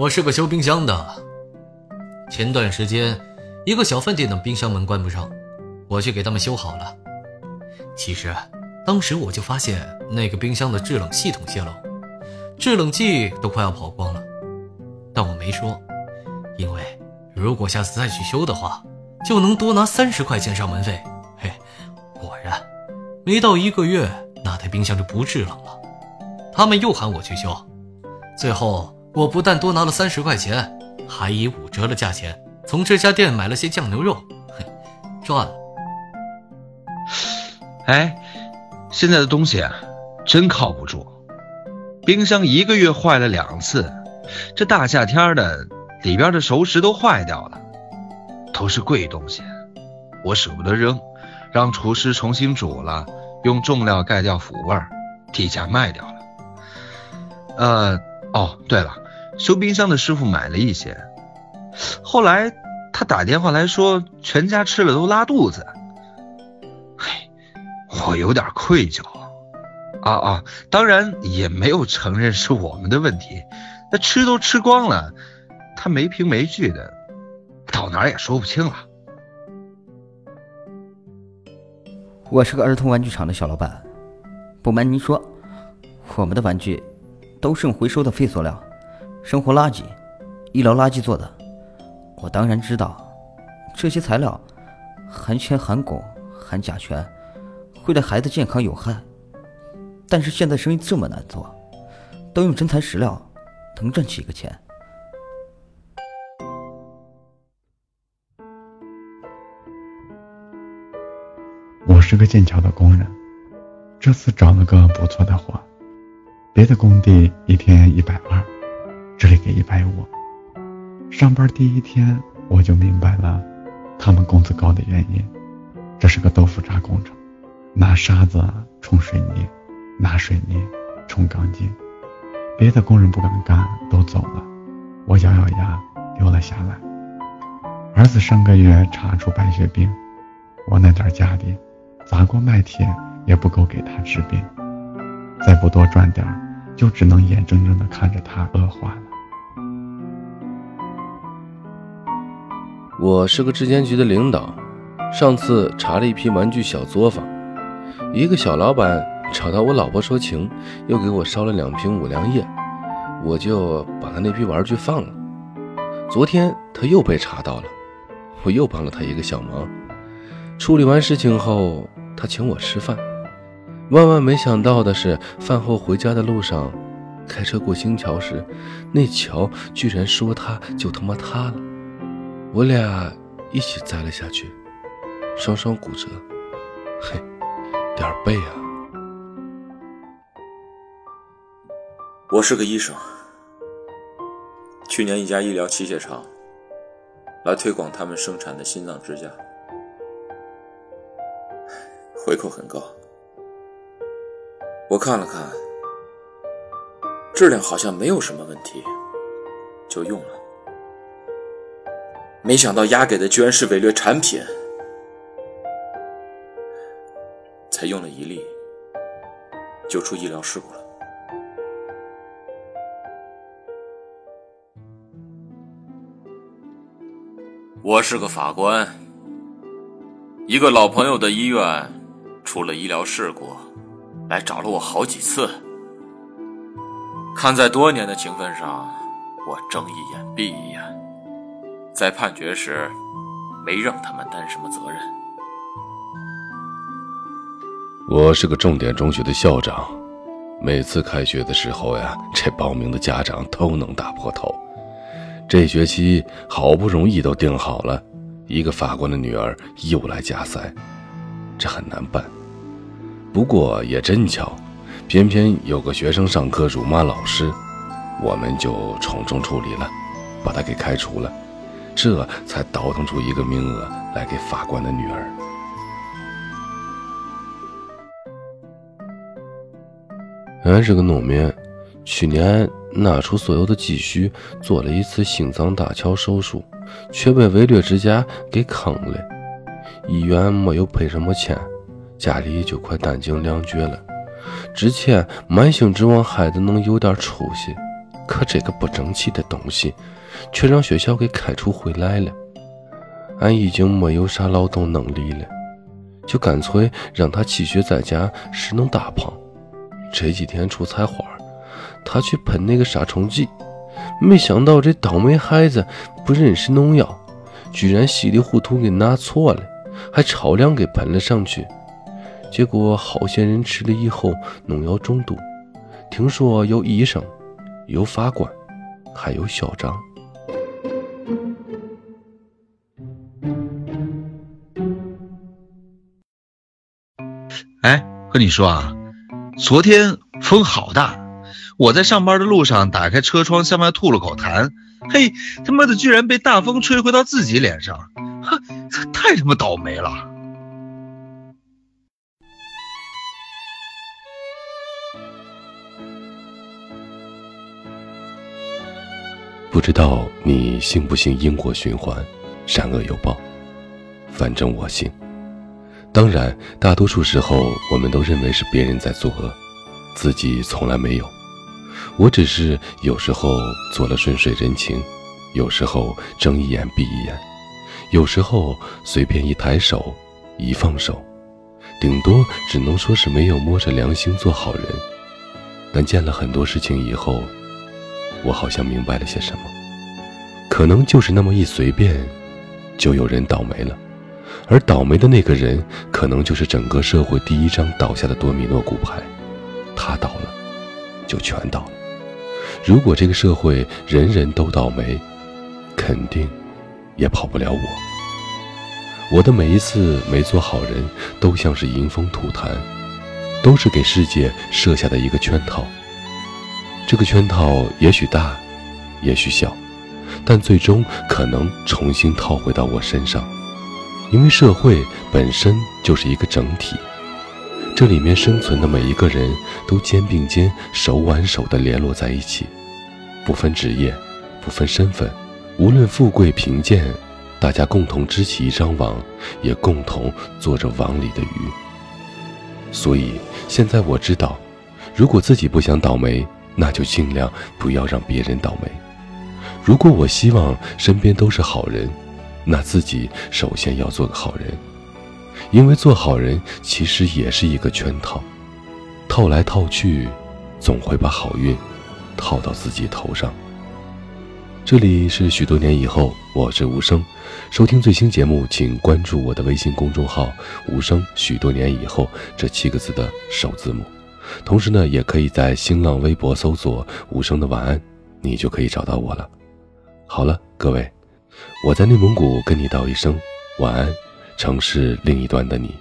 我是个修冰箱的。前段时间，一个小饭店的冰箱门关不上，我去给他们修好了。其实，当时我就发现那个冰箱的制冷系统泄漏，制冷剂都快要跑光了。但我没说，因为如果下次再去修的话，就能多拿三十块钱上门费。嘿，果然，没到一个月，那台冰箱就不制冷了。他们又喊我去修，最后。我不但多拿了三十块钱，还以五折的价钱从这家店买了些酱牛肉，哼，赚了。哎，现在的东西啊，真靠不住。冰箱一个月坏了两次，这大夏天的，里边的熟食都坏掉了，都是贵东西，我舍不得扔，让厨师重新煮了，用重料盖掉腐味，低价卖掉了。呃。哦，对了，修冰箱的师傅买了一些，后来他打电话来说，全家吃了都拉肚子。嘿，我有点愧疚。啊啊，当然也没有承认是我们的问题，那吃都吃光了，他没凭没据的，到哪也说不清了。我是个儿童玩具厂的小老板，不瞒您说，我们的玩具。都是用回收的废塑料、生活垃圾、医疗垃圾做的。我当然知道，这些材料含铅、含汞、含甲醛，会对孩子健康有害。但是现在生意这么难做，都用真材实料，能赚几个钱？我是个建桥的工人，这次找了个不错的活。别的工地一天一百二，这里给一百五。上班第一天我就明白了，他们工资高的原因。这是个豆腐渣工程，拿沙子冲水泥，拿水泥冲钢筋。别的工人不敢干，都走了。我咬咬牙留了下来。儿子上个月查出白血病，我那点家底，砸锅卖铁也不够给他治病。再不多赚点就只能眼睁睁的看着他恶化了。我是个质监局的领导，上次查了一批玩具小作坊，一个小老板找到我老婆说情，又给我烧了两瓶五粮液，我就把他那批玩具放了。昨天他又被查到了，我又帮了他一个小忙。处理完事情后，他请我吃饭。万万没想到的是，饭后回家的路上，开车过新桥时，那桥居然说塌就他妈塌了，我俩一起栽了下去，双双骨折，嘿，点背啊！我是个医生，去年一家医疗器械厂来推广他们生产的心脏支架，回扣很高。我看了看，质量好像没有什么问题，就用了。没想到押给的居然是伪劣产品，才用了一粒，就出医疗事故了。我是个法官，一个老朋友的医院出了医疗事故。来找了我好几次，看在多年的情分上，我睁一眼闭一眼，在判决时没让他们担什么责任。我是个重点中学的校长，每次开学的时候呀，这报名的家长都能打破头。这学期好不容易都定好了，一个法官的女儿又来加塞，这很难办。不过也真巧，偏偏有个学生上课辱骂老师，我们就从重处理了，把他给开除了，这才倒腾出一个名额来给法官的女儿。俺是个农民，去年拿出所有的积蓄做了一次心脏搭桥手术，却被伪劣之家给坑了，医院没有赔什么钱。家里就快弹尽粮绝了，之前满心指望孩子能有点出息，可这个不争气的东西，却让学校给开除回来了。俺已经没有啥劳动能力了，就干脆让他继续在家，使弄大棚。这几天出菜花，他去喷那个杀虫剂，没想到这倒霉孩子不认识农药，居然稀里糊涂给拿错了，还超量给喷了上去。结果好些人吃了以后农药中毒，听说有医生，有法官，还有校长。哎，和你说啊，昨天风好大，我在上班的路上打开车窗向外吐了口痰，嘿，他妈的居然被大风吹回到自己脸上，呵，太他妈倒霉了。不知道你信不信因果循环，善恶有报，反正我信。当然，大多数时候我们都认为是别人在作恶，自己从来没有。我只是有时候做了顺水人情，有时候睁一眼闭一眼，有时候随便一抬手，一放手，顶多只能说是没有摸着良心做好人。但见了很多事情以后，我好像明白了些什么，可能就是那么一随便，就有人倒霉了。而倒霉的那个人，可能就是整个社会第一张倒下的多米诺骨牌，他倒了，就全倒了。如果这个社会人人都倒霉，肯定也跑不了我。我的每一次没做好人，都像是迎风吐痰，都是给世界设下的一个圈套。这个圈套也许大，也许小，但最终可能重新套回到我身上。因为社会本身就是一个整体，这里面生存的每一个人都肩并肩、手挽手地联络在一起，不分职业，不分身份，无论富贵贫贱，大家共同织起一张网，也共同做着网里的鱼。所以现在我知道，如果自己不想倒霉，那就尽量不要让别人倒霉。如果我希望身边都是好人。那自己首先要做个好人，因为做好人其实也是一个圈套，套来套去，总会把好运套到自己头上。这里是许多年以后，我是无声。收听最新节目，请关注我的微信公众号“无声”。许多年以后这七个字的首字母，同时呢，也可以在新浪微博搜索“无声的晚安”，你就可以找到我了。好了，各位。我在内蒙古跟你道一声晚安，城市另一端的你。